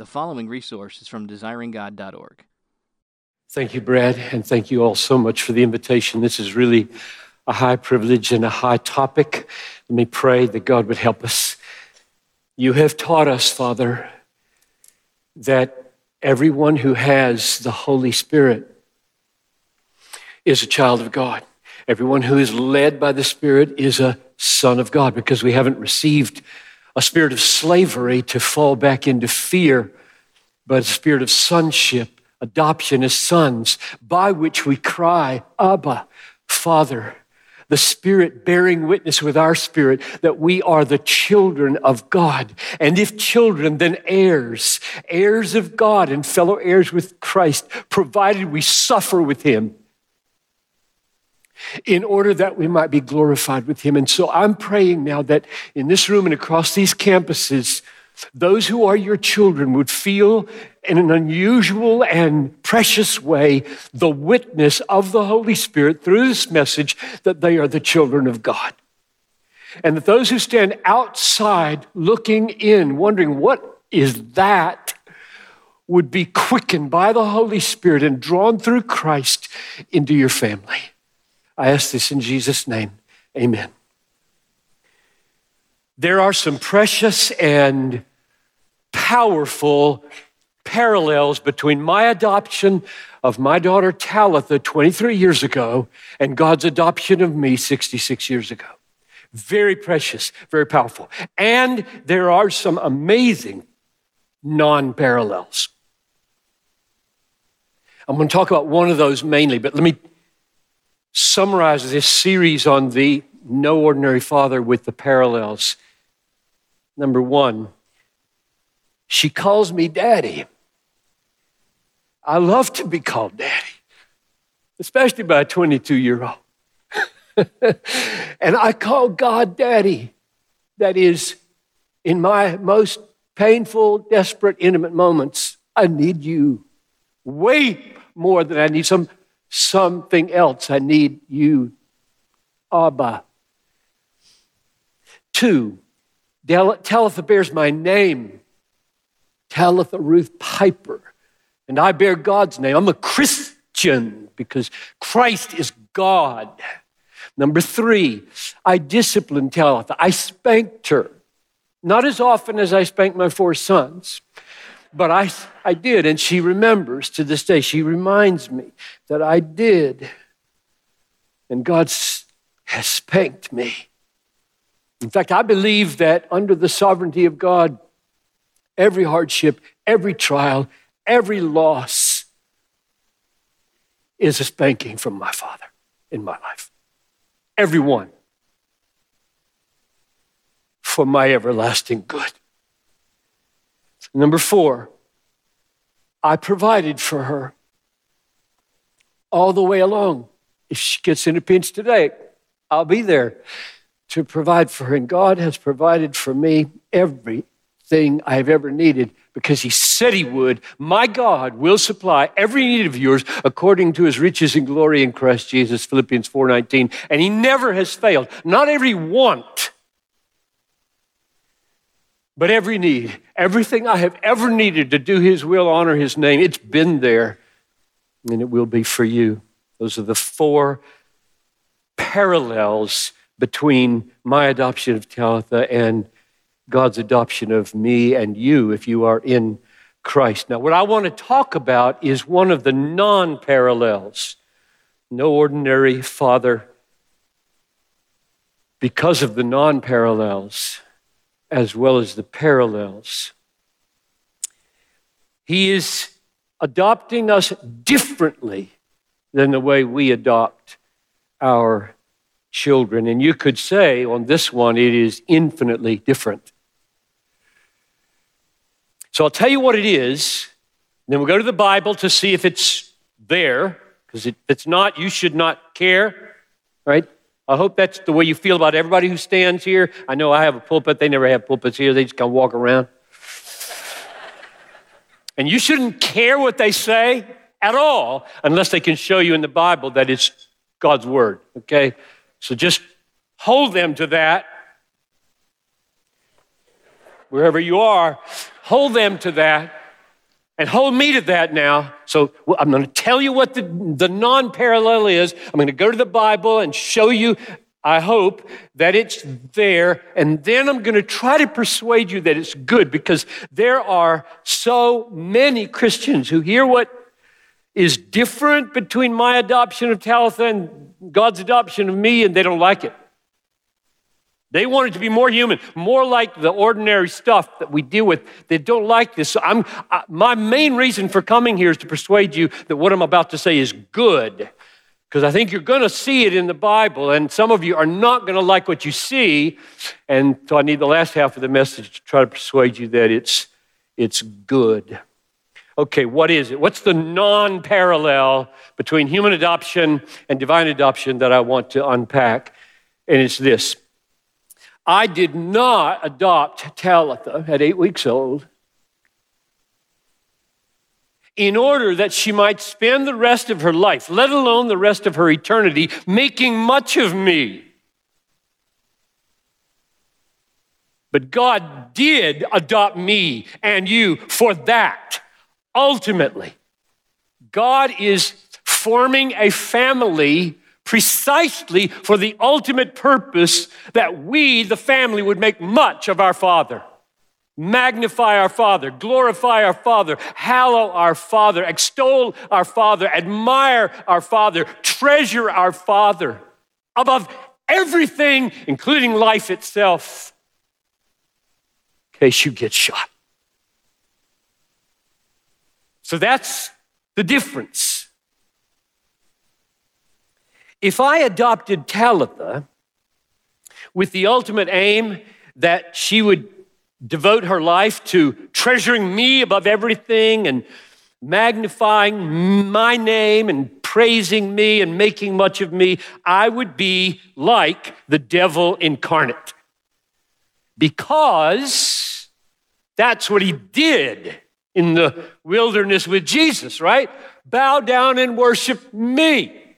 The following resource is from desiringgod.org. Thank you, Brad, and thank you all so much for the invitation. This is really a high privilege and a high topic. Let me pray that God would help us. You have taught us, Father, that everyone who has the Holy Spirit is a child of God. Everyone who is led by the Spirit is a son of God because we haven't received a spirit of slavery to fall back into fear, but a spirit of sonship, adoption as sons, by which we cry, Abba, Father. The Spirit bearing witness with our spirit that we are the children of God. And if children, then heirs, heirs of God and fellow heirs with Christ, provided we suffer with Him in order that we might be glorified with him. And so I'm praying now that in this room and across these campuses, those who are your children would feel in an unusual and precious way the witness of the Holy Spirit through this message that they are the children of God. And that those who stand outside looking in, wondering, what is that? would be quickened by the Holy Spirit and drawn through Christ into your family. I ask this in Jesus' name. Amen. There are some precious and powerful parallels between my adoption of my daughter Talitha 23 years ago and God's adoption of me 66 years ago. Very precious, very powerful. And there are some amazing non parallels. I'm going to talk about one of those mainly, but let me summarize this series on the No Ordinary Father with the parallels. Number one, she calls me daddy. I love to be called daddy, especially by a 22 year old. and I call God daddy. That is, in my most painful, desperate, intimate moments, I need you way more than I need some something else. I need you, Abba. Two, Talitha bears my name, Talitha Ruth Piper, and I bear God's name. I'm a Christian because Christ is God. Number three, I disciplined Talitha. I spanked her, not as often as I spanked my four sons. But I, I did, and she remembers to this day. She reminds me that I did. And God has spanked me. In fact, I believe that under the sovereignty of God, every hardship, every trial, every loss is a spanking from my Father in my life. Every one. For my everlasting good. Number four, I provided for her all the way along. If she gets in a pinch today, I'll be there to provide for her. And God has provided for me everything I've ever needed because He said He would. My God will supply every need of yours according to His riches and glory in Christ Jesus, Philippians 4:19. And He never has failed. Not every want but every need, everything I have ever needed to do His will, honor His name, it's been there, and it will be for you. Those are the four parallels between my adoption of Talitha and God's adoption of me and you if you are in Christ. Now, what I want to talk about is one of the non parallels. No ordinary father, because of the non parallels as well as the parallels. He is adopting us differently than the way we adopt our children. And you could say on this one, it is infinitely different. So I'll tell you what it is, then we'll go to the Bible to see if it's there, because if it's not, you should not care, right? I hope that's the way you feel about everybody who stands here. I know I have a pulpit. They never have pulpits here. They just kind of walk around. And you shouldn't care what they say at all unless they can show you in the Bible that it's God's word, okay? So just hold them to that. Wherever you are, hold them to that And hold me to that now. So I'm going to tell you what the, the non parallel is. I'm going to go to the Bible and show you, I hope, that it's there. And then I'm going to try to persuade you that it's good because there are so many Christians who hear what is different between my adoption of Talitha and God's adoption of me, and they don't like it. They wanted to be more human, more like the ordinary stuff that we deal with. They don't like this. So I'm, I, my main reason for coming here is to persuade you that what I'm about to say is good. Because I think you're going to see it in the Bible, and some of you are not going to like what you see. And so I need the last half of the message to try to persuade you that it's, it's good. Okay, what is it? What's the non parallel between human adoption and divine adoption that I want to unpack? And it's this I did not adopt Talitha at eight weeks old in order that she might spend the rest of her life, let alone the rest of her eternity, making much of me. But God did adopt me and you for that. Ultimately, God is forming a family precisely for the ultimate purpose that we, the family, would make much of our Father. Magnify our Father, glorify our Father, hallow our Father, extol our Father, admire our Father, treasure our Father above everything, including life itself, in case you get shot. So that's the difference. If I adopted Talitha with the ultimate aim that she would devote her life to treasuring me above everything and magnifying my name and praising me and making much of me, I would be like the devil incarnate. Because that's what he did in the wilderness with Jesus, right? Bow down and worship me.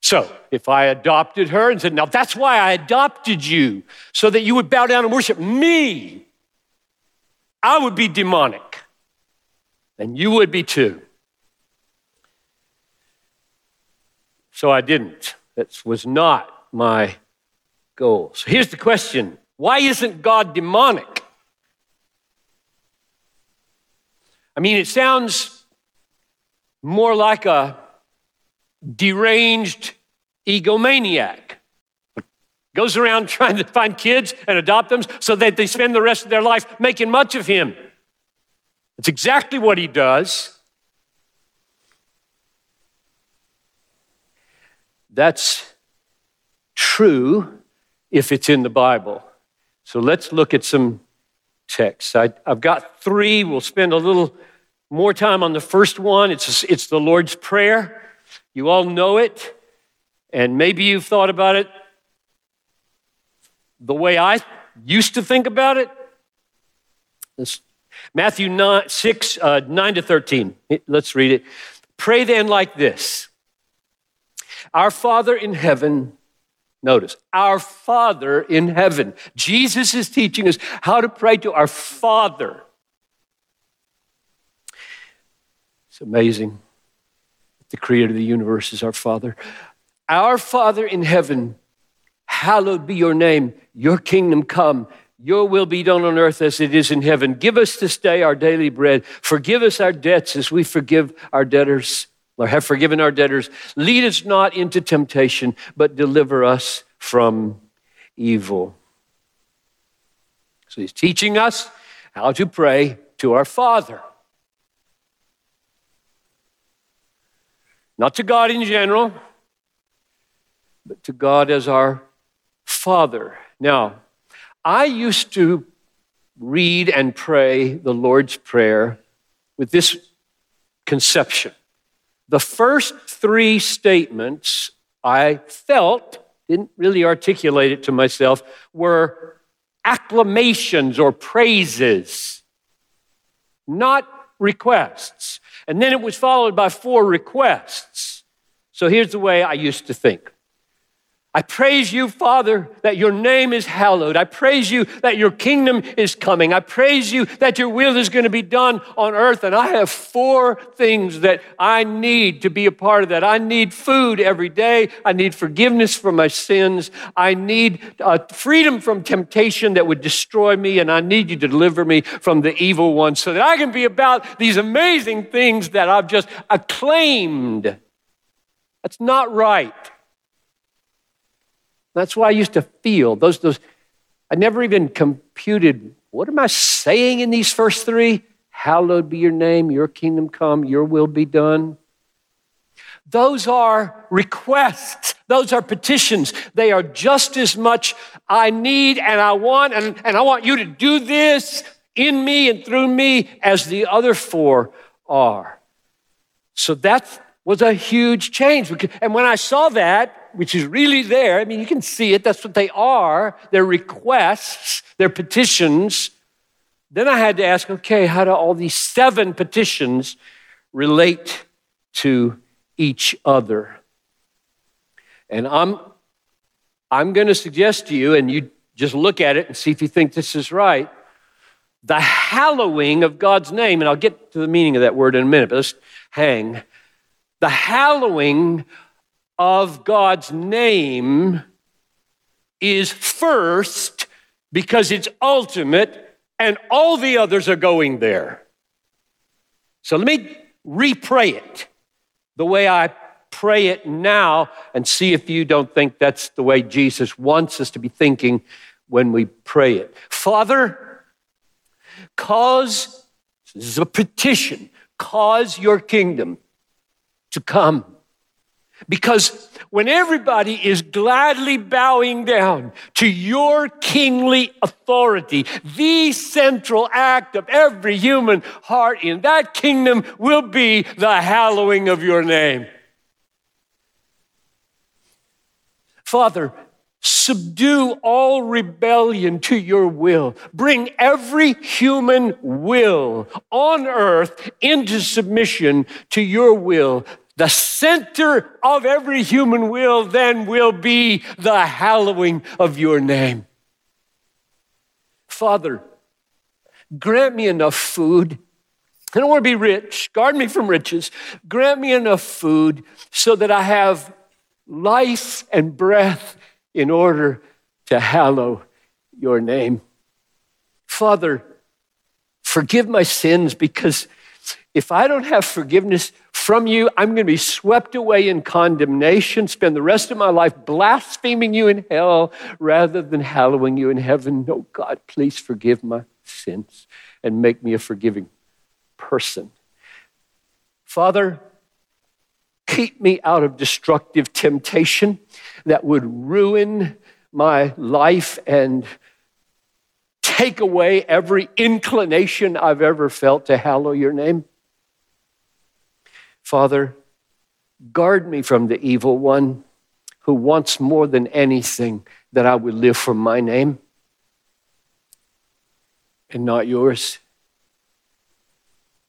So, if I adopted her and said, Now that's why I adopted you, so that you would bow down and worship me, I would be demonic. And you would be too. So I didn't. That was not my goal. So here's the question why isn't God demonic? I mean, it sounds more like a deranged egomaniac. Goes around trying to find kids and adopt them so that they spend the rest of their life making much of him. It's exactly what he does. That's true if it's in the Bible. So let's look at some texts. I, have got three. We'll spend a little more time on the first one. It's, it's the Lord's Prayer. You all know it. And maybe you've thought about it the way I used to think about it. This, Matthew 9, 6, uh, 9 to 13. Let's read it. Pray then like this Our Father in heaven, notice, our Father in heaven. Jesus is teaching us how to pray to our Father. It's amazing. The creator of the universe is our Father. Our Father in heaven, hallowed be your name, your kingdom come. Your will be done on earth as it is in heaven. Give us this day our daily bread. Forgive us our debts as we forgive our debtors, or have forgiven our debtors. Lead us not into temptation, but deliver us from evil. So he's teaching us how to pray to our Father. Not to God in general, but to God as our Father. Now, I used to read and pray the Lord's Prayer with this conception. The first three statements I felt, didn't really articulate it to myself, were acclamations or praises, not requests. And then it was followed by four requests. So here's the way I used to think I praise you, Father, that your name is hallowed. I praise you that your kingdom is coming. I praise you that your will is going to be done on earth. And I have four things that I need to be a part of that. I need food every day. I need forgiveness for my sins. I need uh, freedom from temptation that would destroy me. And I need you to deliver me from the evil one so that I can be about these amazing things that I've just acclaimed. That's not right. That's why I used to feel those, those, I never even computed what am I saying in these first three? Hallowed be your name, your kingdom come, your will be done. Those are requests. Those are petitions. They are just as much I need and I want, and, and I want you to do this in me and through me as the other four are. So that was a huge change. And when I saw that, which is really there. I mean, you can see it. That's what they are. They're requests, they're petitions. Then I had to ask, okay, how do all these seven petitions relate to each other? And I'm, I'm going to suggest to you, and you just look at it and see if you think this is right. The hallowing of God's name, and I'll get to the meaning of that word in a minute, but let's hang. The hallowing of God's name is first because it's ultimate and all the others are going there. So let me repray it the way I pray it now and see if you don't think that's the way Jesus wants us to be thinking when we pray it. Father, cause, this is a petition, cause your kingdom to come because when everybody is gladly bowing down to your kingly authority, the central act of every human heart in that kingdom will be the hallowing of your name. Father, subdue all rebellion to your will. Bring every human will on earth into submission to your will the center of every human will then will be the hallowing of your name. Father, grant me enough food. I don't want to be rich. Guard me from riches. Grant me enough food so that I have life and breath in order to hallow your name. Father, forgive my sins because if I don't have forgiveness from you, I'm going to be swept away in condemnation, spend the rest of my life blaspheming you in hell rather than hallowing you in heaven. No, God, please forgive my sins and make me a forgiving person. Father, keep me out of destructive temptation that would ruin my life and take away every inclination I've ever felt to hallow your name. Father, guard me from the evil one who wants more than anything that I would live for my name and not yours.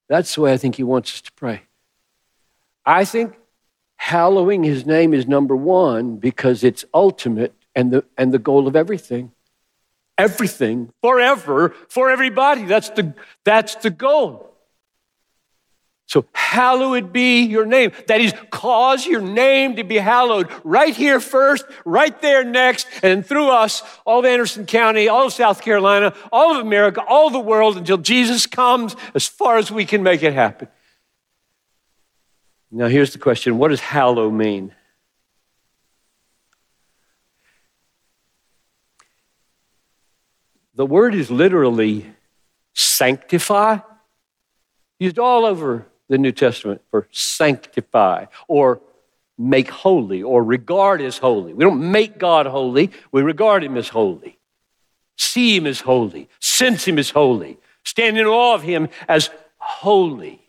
That's the way I think he wants us to pray. I think hallowing his name is number one because it's ultimate and the, and the goal of everything. Everything, forever, for everybody. That's the, that's the goal. So, hallowed be your name. That is, cause your name to be hallowed right here first, right there next, and through us, all of Anderson County, all of South Carolina, all of America, all the world until Jesus comes as far as we can make it happen. Now, here's the question what does hallow mean? The word is literally sanctify, used all over the New Testament for sanctify or make holy or regard as holy. We don't make God holy, we regard him as holy, see him as holy, sense him as holy, stand in awe of him as holy.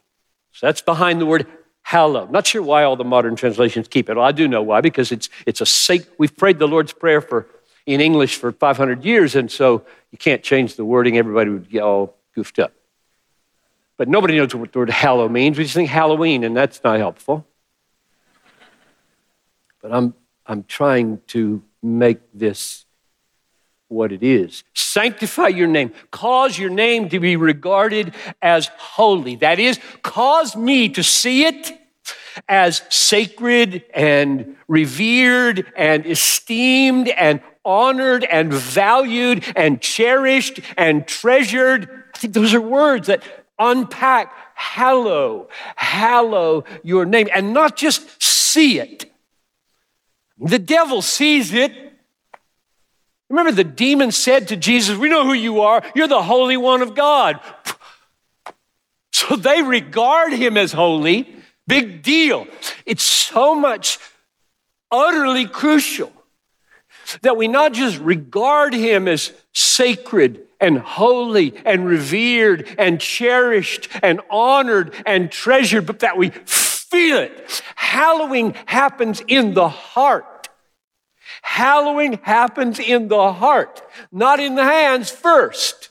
So that's behind the word hallow. Not sure why all the modern translations keep it. Well, I do know why, because it's, it's a sac- we've prayed the Lord's Prayer for in English for 500 years, and so you can't change the wording. Everybody would get all goofed up. But nobody knows what the word hallow means. We just think Halloween, and that's not helpful. But I'm I'm trying to make this what it is. Sanctify your name. Cause your name to be regarded as holy. That is, cause me to see it as sacred and revered and esteemed and honored and valued and cherished and treasured. I think those are words that unpack, hallow, hallow your name, and not just see it. The devil sees it. Remember, the demon said to Jesus, We know who you are. You're the Holy One of God. So they regard him as holy. Big deal. It's so much utterly crucial that we not just regard him as sacred and holy and revered and cherished and honored and treasured, but that we feel it. Hallowing happens in the heart. Hallowing happens in the heart, not in the hands first.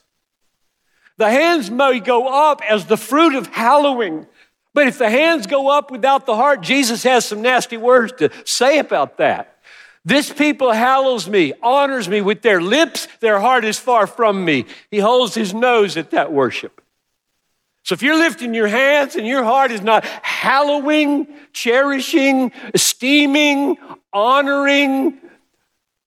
The hands may go up as the fruit of hallowing, but if the hands go up without the heart, Jesus has some nasty words to say about that. This people hallows me, honors me with their lips, their heart is far from me. He holds his nose at that worship. So if you're lifting your hands and your heart is not hallowing, cherishing, esteeming, honoring,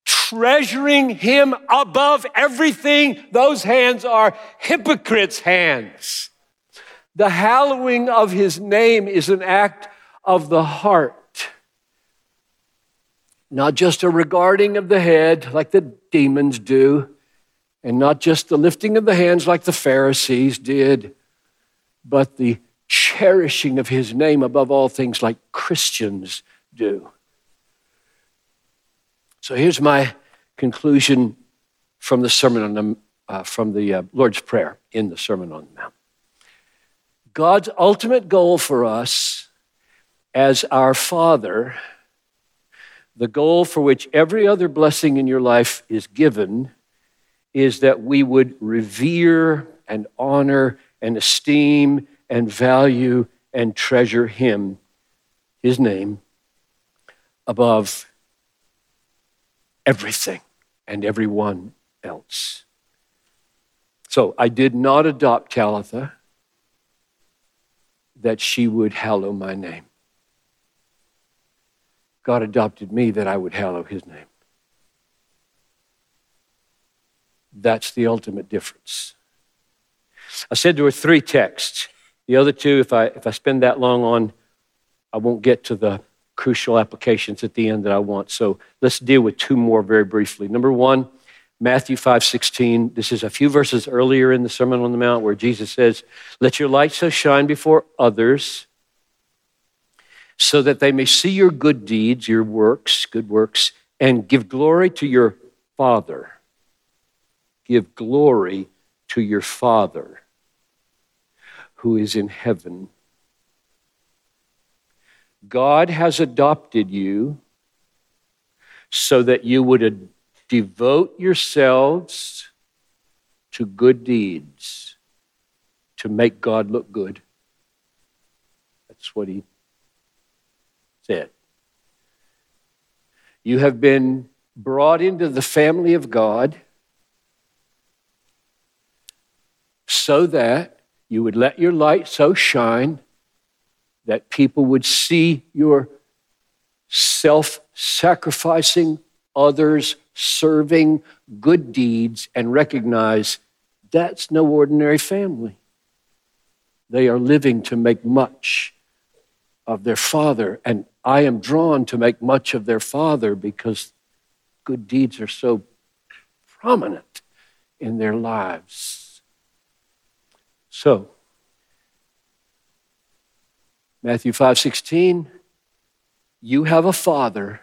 treasuring him above everything, those hands are hypocrites' hands. The hallowing of his name is an act of the heart. Not just a regarding of the head like the demons do, and not just the lifting of the hands like the Pharisees did, but the cherishing of his name above all things like Christians do. So here's my conclusion from the Sermon on the, uh, from the uh, Lord's Prayer in the Sermon on the Mount. God's ultimate goal for us as our Father the goal for which every other blessing in your life is given is that we would revere and honor and esteem and value and treasure Him, His name, above everything and everyone else. So I did not adopt Talitha that she would hallow my name. God adopted me that I would hallow his name. That's the ultimate difference. I said there were three texts. The other two, if I, if I spend that long on, I won't get to the crucial applications at the end that I want. So let's deal with two more very briefly. Number one, Matthew 5 16. This is a few verses earlier in the Sermon on the Mount where Jesus says, Let your light so shine before others so that they may see your good deeds, your works, good works, and give glory to your Father. Give glory to your Father who is in heaven. God has adopted you so that you would devote yourselves to good deeds to make God look good. That's what he said. You have been brought into the family of God so that you would let your light so shine that people would see your self sacrificing, others serving good deeds and recognize that's no ordinary family. They are living to make much of their Father and I am drawn to make much of their father because good deeds are so prominent in their lives. So, Matthew 5:16 you have a father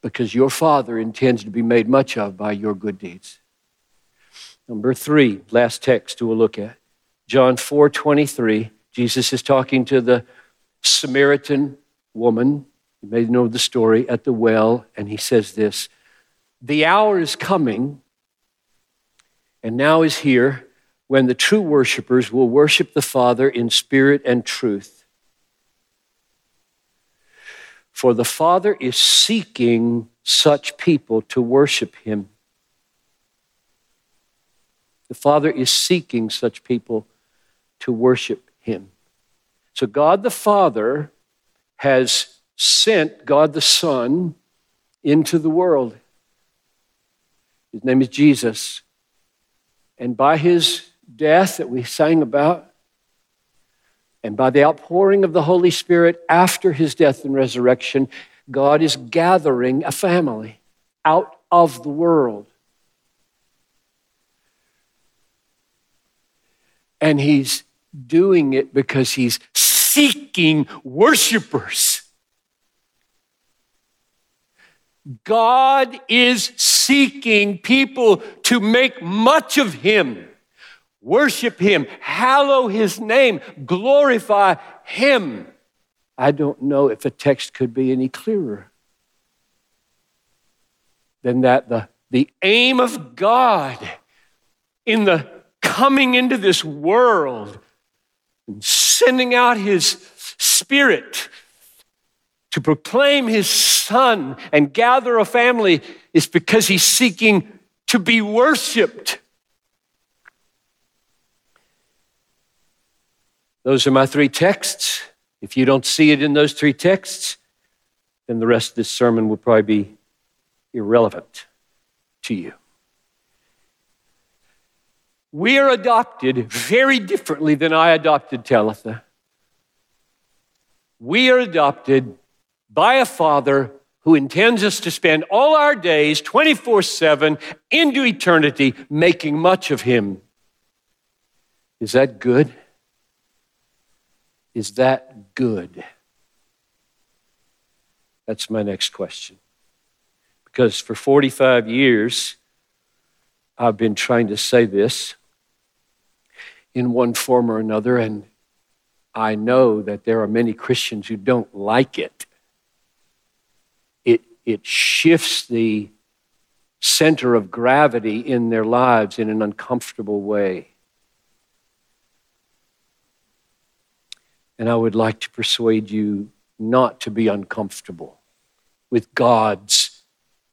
because your father intends to be made much of by your good deeds. Number 3, last text we'll look at. John 4:23, Jesus is talking to the Samaritan woman, you may know the story, at the well, and he says this The hour is coming, and now is here, when the true worshipers will worship the Father in spirit and truth. For the Father is seeking such people to worship him. The Father is seeking such people to worship him. So God the Father has sent God the Son into the world. His name is Jesus. And by his death that we sang about, and by the outpouring of the Holy Spirit after his death and resurrection, God is gathering a family out of the world. And he's doing it because he's seeking worshipers. God is seeking people to make much of him, worship him, hallow his name, glorify him. I don't know if a text could be any clearer than that the, the aim of God in the coming into this world and sending out his spirit to proclaim his son and gather a family is because he's seeking to be worshiped. Those are my three texts. If you don't see it in those three texts, then the rest of this sermon will probably be irrelevant to you. We are adopted very differently than I adopted Talitha. We are adopted by a father who intends us to spend all our days 24 7 into eternity making much of him. Is that good? Is that good? That's my next question. Because for 45 years, I've been trying to say this in one form or another, and I know that there are many Christians who don't like it. It, it shifts the center of gravity in their lives in an uncomfortable way. And I would like to persuade you not to be uncomfortable with God's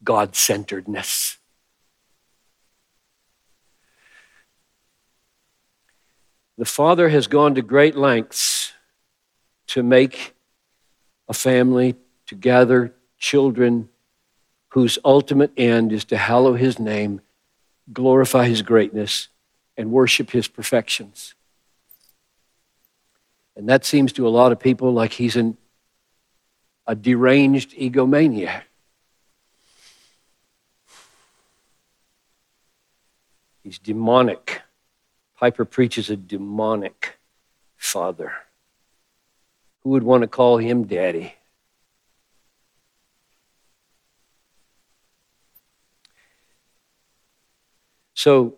God centeredness. The Father has gone to great lengths to make a family, to gather children whose ultimate end is to hallow His name, glorify His greatness, and worship His perfections. And that seems to a lot of people like He's an, a deranged egomaniac. He's demonic. Piper preaches a demonic father. Who would want to call him daddy? So,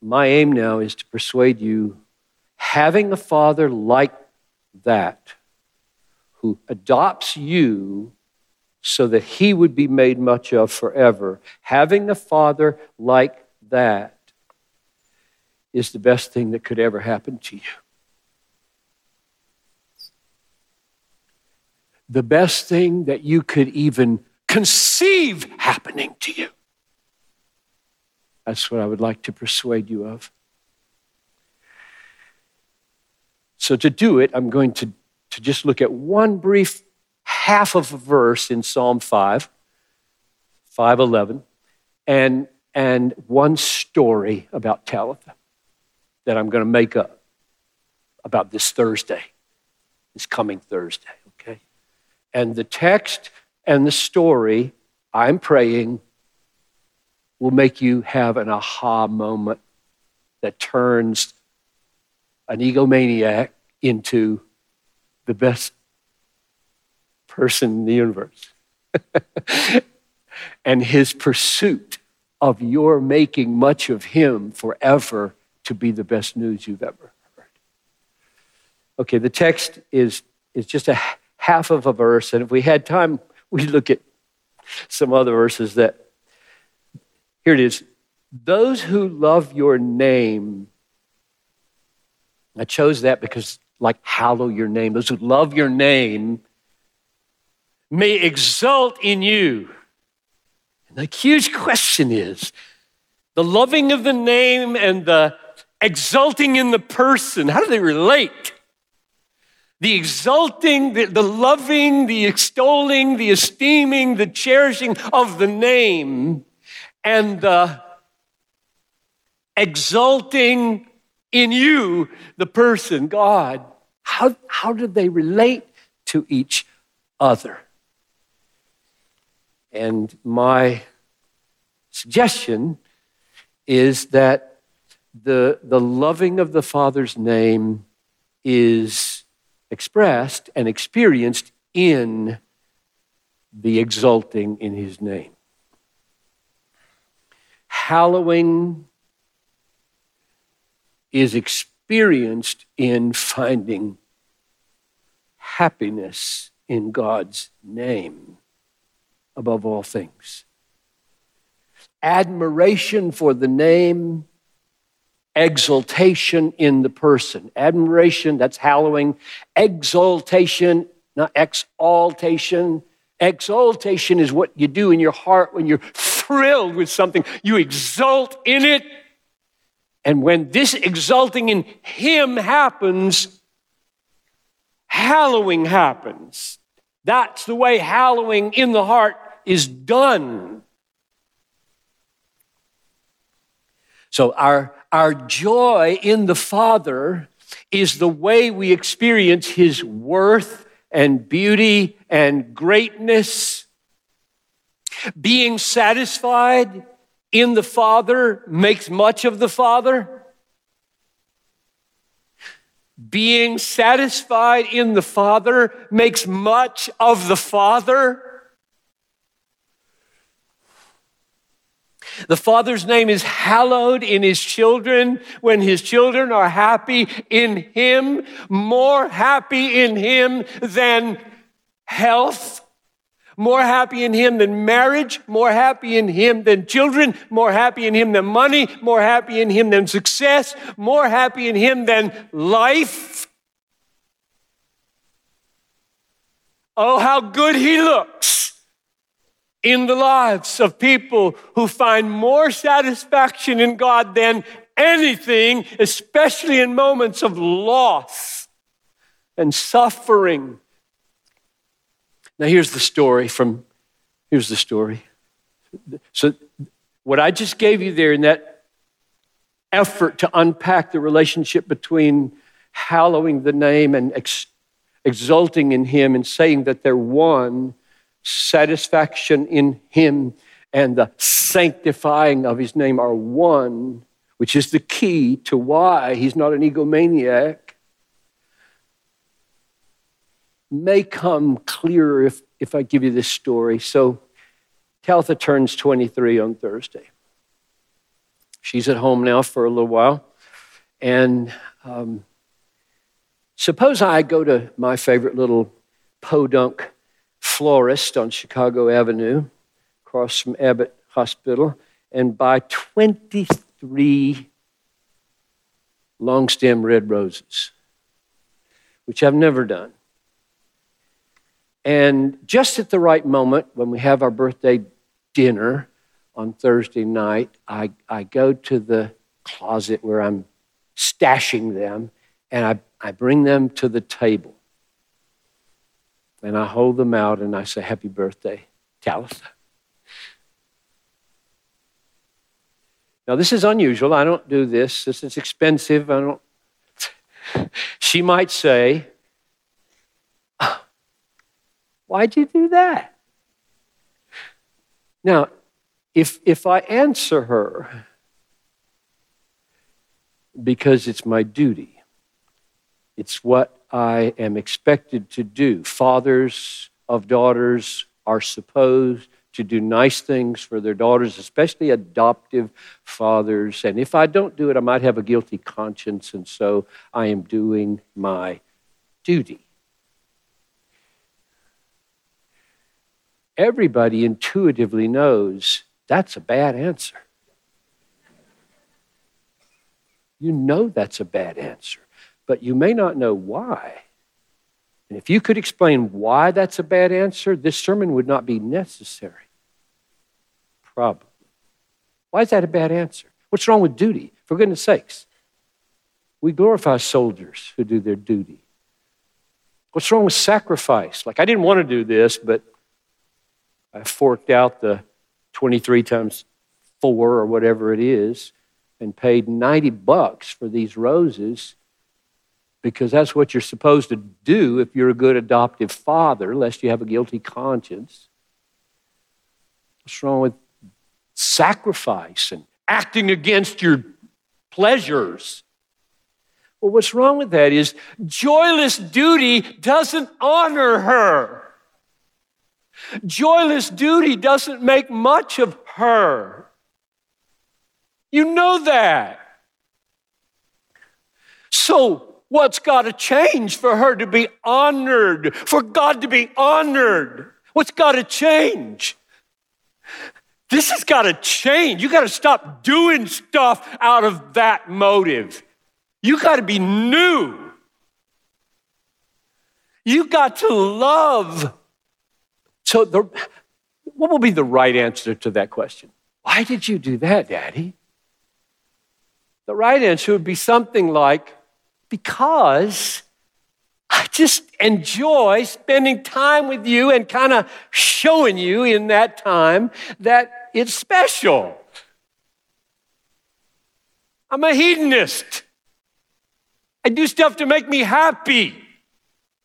my aim now is to persuade you having a father like that, who adopts you so that he would be made much of forever, having a father like that is the best thing that could ever happen to you. The best thing that you could even conceive happening to you. That's what I would like to persuade you of. So, to do it, I'm going to, to just look at one brief half of a verse in Psalm 5, 511, and, and one story about Talitha that I'm going to make up about this Thursday, this coming Thursday, okay? And the text and the story, I'm praying, will make you have an aha moment that turns an egomaniac into the best person in the universe. and his pursuit of your making much of him forever to be the best news you've ever heard. Okay, the text is, is just a half of a verse, and if we had time, we'd look at some other verses that. Here it is. Those who love your name, I chose that because, like, hallow your name. Those who love your name, may exult in you. And the huge question is the loving of the name and the exulting in the person, how do they relate? The exulting, the, the loving, the extolling, the esteeming, the cherishing of the name, and the exulting in you, the person, God. How, how do they relate to each other? And my suggestion is that the, the loving of the Father's name is expressed and experienced in the exulting in his name. Hallowing is experienced in finding happiness in God's name above all things. Admiration for the name, exultation in the person. Admiration, that's hallowing. Exaltation, not exaltation. Exaltation is what you do in your heart when you're thrilled with something. You exult in it. And when this exulting in Him happens, hallowing happens. That's the way hallowing in the heart is done. So, our, our joy in the Father is the way we experience His worth and beauty and greatness. Being satisfied in the Father makes much of the Father being satisfied in the Father makes much of the Father. The Father's name is hallowed in His children when His children are happy in Him, more happy in Him than health, more happy in Him than marriage, more happy in Him than children, more happy in Him than money, more happy in Him than success, more happy in Him than life. Oh, how good He looks in the lives of people who find more satisfaction in God than anything, especially in moments of loss and suffering now, here's the story from, here's the story. So, what I just gave you there in that effort to unpack the relationship between hallowing the name and ex- exulting in Him and saying that they're one, satisfaction in Him and the sanctifying of His name are one, which is the key to why He's not an egomaniac may come clearer if, if I give you this story. So, Talitha turns 23 on Thursday. She's at home now for a little while. And um, suppose I go to my favorite little podunk florist on Chicago Avenue, across from Abbott Hospital, and buy 23 long stem red roses, which I've never done. And just at the right moment, when we have our birthday dinner on Thursday night, I, I go to the closet where I'm stashing them and I, I bring them to the table. And I hold them out and I say, Happy birthday, Talitha. Now, this is unusual. I don't do this. This is expensive. I don't. she might say, oh, Why'd you do that? Now, if, if I answer her because it's my duty, it's what I am expected to do. Fathers of daughters are supposed to do nice things for their daughters, especially adoptive fathers. And if I don't do it, I might have a guilty conscience, and so I am doing my duty. everybody intuitively knows that's a bad answer. You know that's a bad answer, but you may not know why. And if you could explain why that's a bad answer, this sermon would not be necessary. Probably. Why is that a bad answer? What's wrong with duty? For goodness sakes. We glorify soldiers who do their duty. What's wrong with sacrifice? Like, I didn't want to do this, but I forked out the 23 times four or whatever it is and paid 90 bucks for these roses because that's what you're supposed to do if you're a good adoptive father, lest you have a guilty conscience. What's wrong with sacrifice and acting against your pleasures? Well, what's wrong with that is joyless duty doesn't honor her. Joyless duty doesn't make much of her. You know that. So, what's got to change for her to be honored, for God to be honored? What's got to change? This has got to change. You got to stop doing stuff out of that motive. You got to be new. You got to love. So, the, what will be the right answer to that question? Why did you do that, Daddy? The right answer would be something like, because I just enjoy spending time with you and kind of showing you in that time that it's special. I'm a hedonist. I do stuff to make me happy.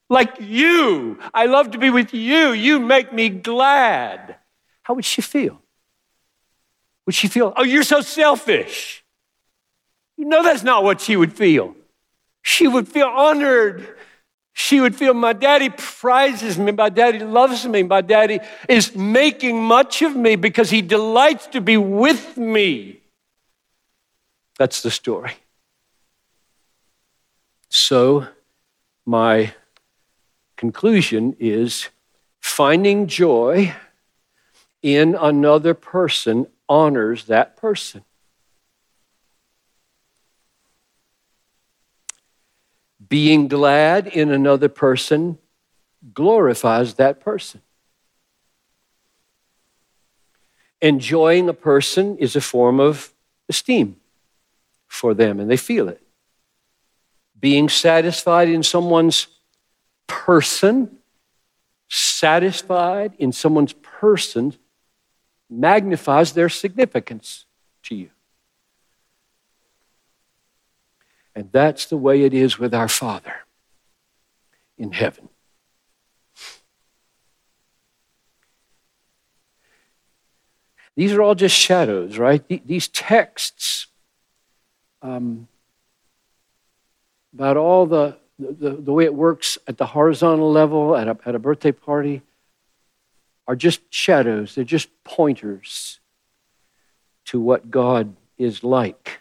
Like you. I love to be with you. You make me glad. How would she feel? Would she feel, oh, you're so selfish? You know that's not what she would feel. She would feel honored. She would feel, my daddy prizes me, my daddy loves me, my daddy is making much of me because he delights to be with me. That's the story. So, my conclusion is finding joy in another person honors that person. Being glad in another person glorifies that person. Enjoying a person is a form of esteem for them, and they feel it being satisfied in someone's person, satisfied in someone's person, magnifies their significance to you. And that's the way it is with our Father in heaven. These are all just shadows, right? These texts um, about all the, the, the way it works at the horizontal level at a, at a birthday party are just shadows, they're just pointers to what God is like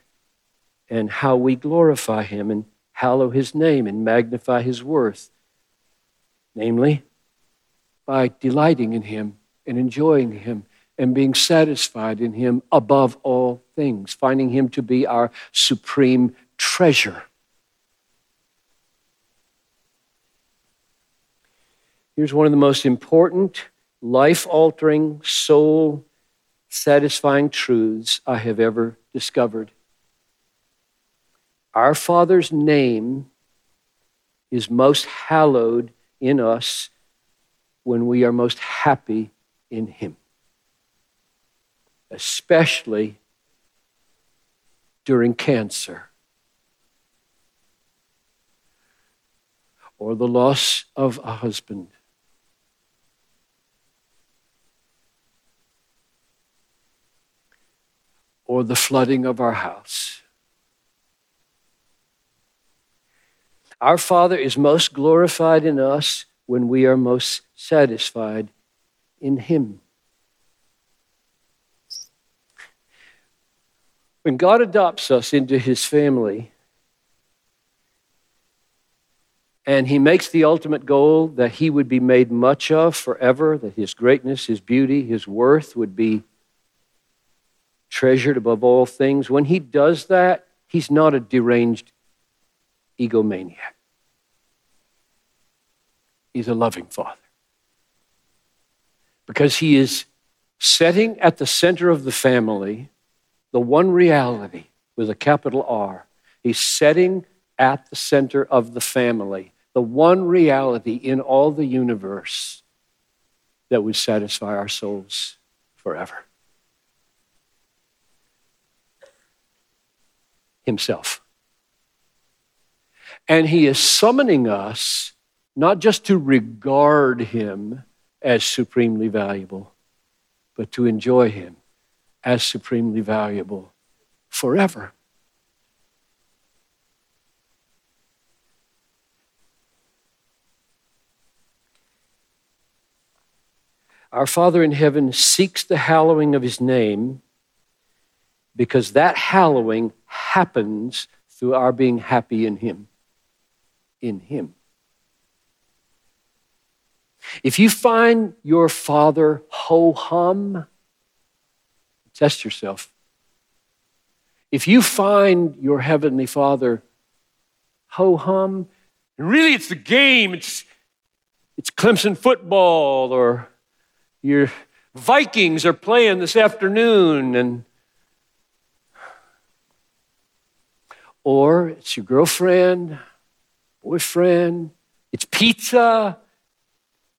and how we glorify Him and hallow His name and magnify His worth. Namely, by delighting in Him and enjoying Him and being satisfied in Him above all things, finding Him to be our supreme treasure. Here's one of the most important, life altering, soul satisfying truths I have ever discovered. Our Father's name is most hallowed in us when we are most happy in Him, especially during cancer or the loss of a husband or the flooding of our house. Our Father is most glorified in us when we are most satisfied in Him. When God adopts us into His family, and He makes the ultimate goal that He would be made much of forever, that His greatness, His beauty, His worth would be treasured above all things, when he does that, he's not a deranged egomaniac. He's a loving Father. Because He is setting at the center of the family the one reality with a capital R. He's setting at the center of the family the one reality in all the universe that would satisfy our souls forever. Himself. And He is summoning us not just to regard Him as supremely valuable, but to enjoy Him as supremely valuable forever. Our Father in heaven seeks the hallowing of his name because that hallowing happens through our being happy in him. In him. If you find your Father ho hum, test yourself. If you find your Heavenly Father ho hum, really it's the game, it's, it's Clemson football or your Vikings are playing this afternoon, and or it's your girlfriend, boyfriend, it's pizza,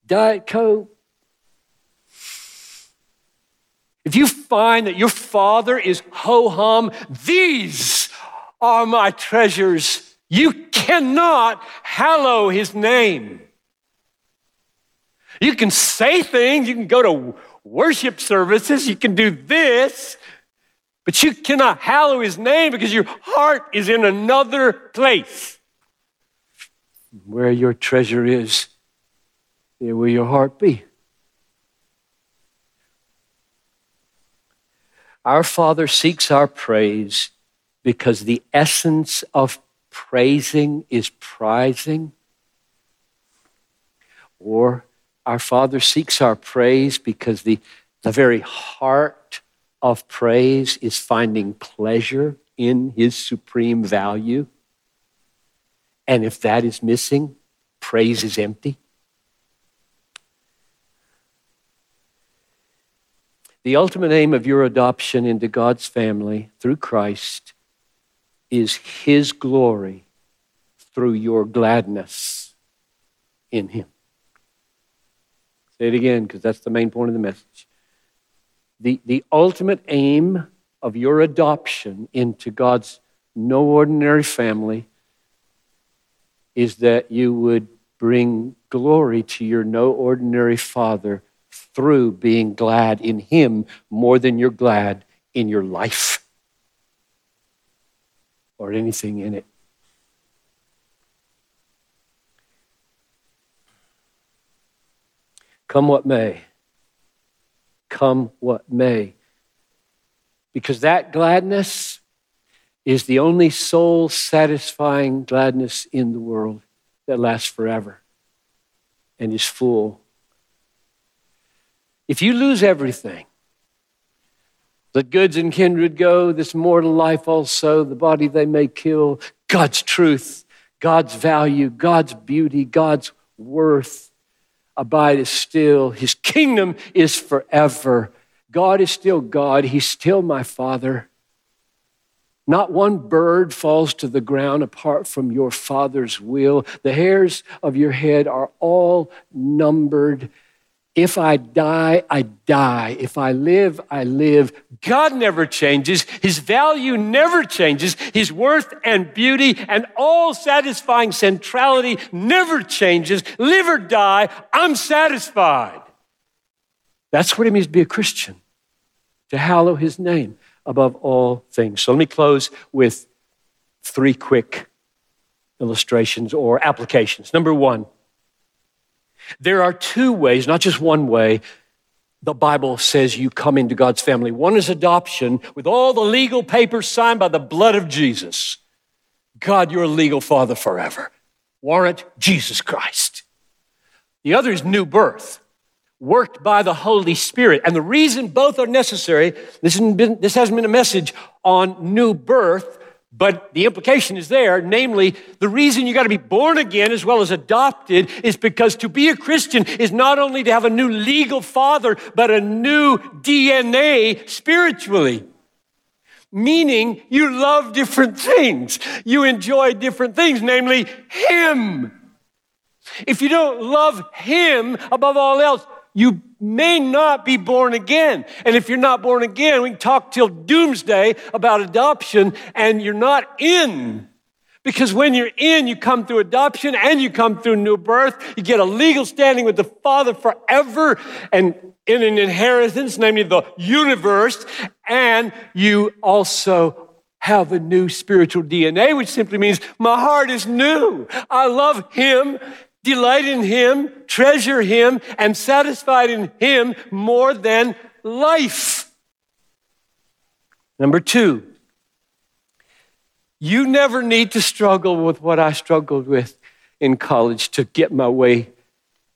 Diet Coke. If you find that your father is ho hum, these are my treasures. You cannot hallow his name. You can say things, you can go to worship services, you can do this, but you cannot hallow his name because your heart is in another place. Where your treasure is, there will your heart be. Our Father seeks our praise because the essence of praising is prizing. Or our Father seeks our praise because the, the very heart of praise is finding pleasure in His supreme value. And if that is missing, praise is empty. The ultimate aim of your adoption into God's family through Christ is His glory through your gladness in Him. Say it again, because that's the main point of the message. The, the ultimate aim of your adoption into God's no ordinary family is that you would bring glory to your no ordinary Father through being glad in Him more than you're glad in your life or anything in it. Come what may. Come what may. Because that gladness is the only soul satisfying gladness in the world that lasts forever and is full. If you lose everything, let goods and kindred go, this mortal life also, the body they may kill, God's truth, God's value, God's beauty, God's worth abide still. His kingdom is forever. God is still God. He's still my Father. Not one bird falls to the ground apart from your Father's will. The hairs of your head are all numbered. If I die, I die. If I live, I live. God never changes. His value never changes. His worth and beauty and all satisfying centrality never changes. Live or die, I'm satisfied. That's what it means to be a Christian, to hallow his name above all things. So let me close with three quick illustrations or applications. Number one, there are two ways, not just one way, the Bible says you come into God's family. One is adoption with all the legal papers signed by the blood of Jesus. God, you're a legal father forever. Warrant Jesus Christ. The other is new birth, worked by the Holy Spirit. And the reason both are necessary, this, hasn't been, this hasn't been a message on new birth, But the implication is there, namely, the reason you got to be born again as well as adopted is because to be a Christian is not only to have a new legal father, but a new DNA spiritually. Meaning you love different things, you enjoy different things, namely Him. If you don't love Him above all else, you may not be born again. And if you're not born again, we can talk till doomsday about adoption, and you're not in. Because when you're in, you come through adoption and you come through new birth. You get a legal standing with the Father forever and in an inheritance, namely the universe. And you also have a new spiritual DNA, which simply means my heart is new. I love Him delight in Him, treasure Him, and satisfied in Him more than life. Number two, you never need to struggle with what I struggled with in college to get my way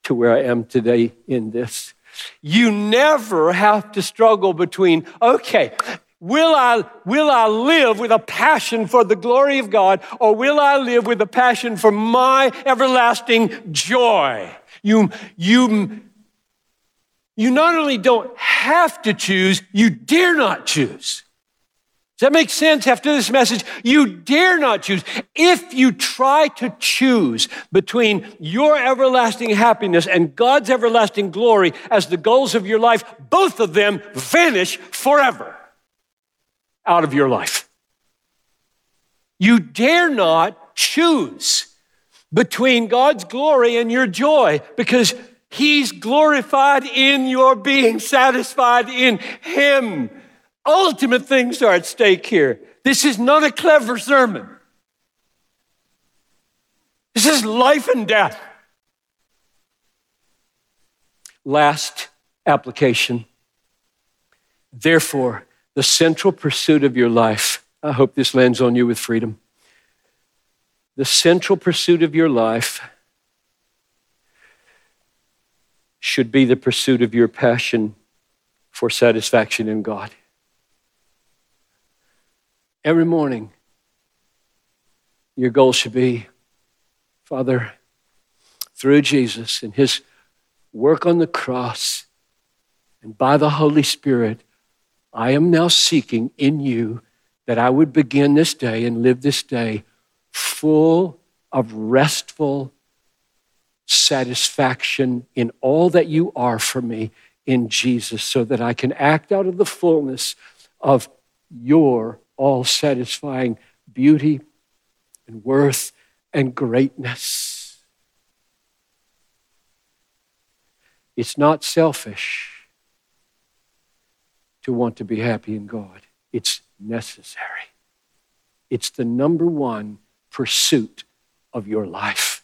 to where I am today in this. You never have to struggle between, okay, Will I, will I live with a passion for the glory of God or will I live with a passion for my everlasting joy? You, you, you not only don't have to choose, you dare not choose. Does that make sense after this message? You dare not choose. If you try to choose between your everlasting happiness and God's everlasting glory as the goals of your life, both of them vanish forever out of your life. You dare not choose between God's glory and your joy because He's glorified in your being satisfied in Him. Ultimate things are at stake here. This is not a clever sermon. This is life and death. Last application. Therefore, the central pursuit of your life. I hope this lands on you with freedom. The central pursuit of your life should be the pursuit of your passion for satisfaction in God. Every morning, your goal should be Father, through Jesus and his work on the cross and by the Holy Spirit, I am now seeking in you that I would begin this day and live this day full of restful satisfaction in all that you are for me in Jesus, so that I can act out of the fullness of your all satisfying beauty and worth and greatness. It's not selfish to want to be happy in God. It's necessary. It's the number one pursuit of your life.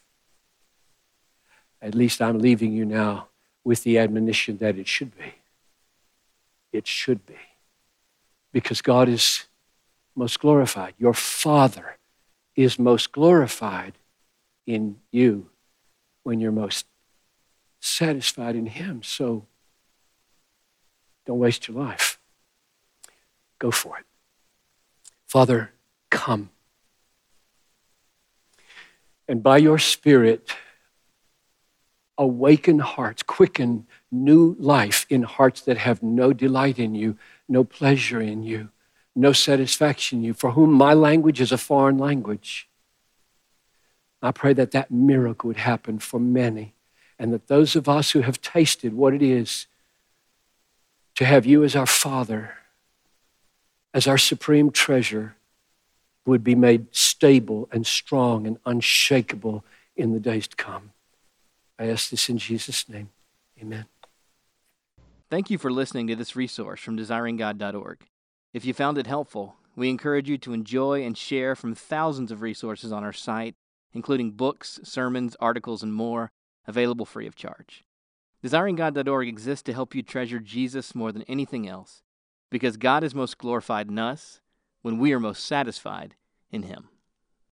At least I'm leaving you now with the admonition that it should be. It should be. Because God is most glorified. Your Father is most glorified in you when you're most satisfied in Him. So don't waste your life. Go for it. Father, come. And by your Spirit, awaken hearts, quicken new life in hearts that have no delight in you, no pleasure in you, no satisfaction in you, for whom my language is a foreign language. I pray that that miracle would happen for many, and that those of us who have tasted what it is to have you as our Father, as our supreme treasure, who would be made stable and strong and unshakable in the days to come. I ask this in Jesus' name. Amen. Thank you for listening to this resource from desiringgod.org. If you found it helpful, we encourage you to enjoy and share from thousands of resources on our site, including books, sermons, articles, and more, available free of charge. DesiringGod.org exists to help you treasure Jesus more than anything else, because God is most glorified in us when we are most satisfied in Him.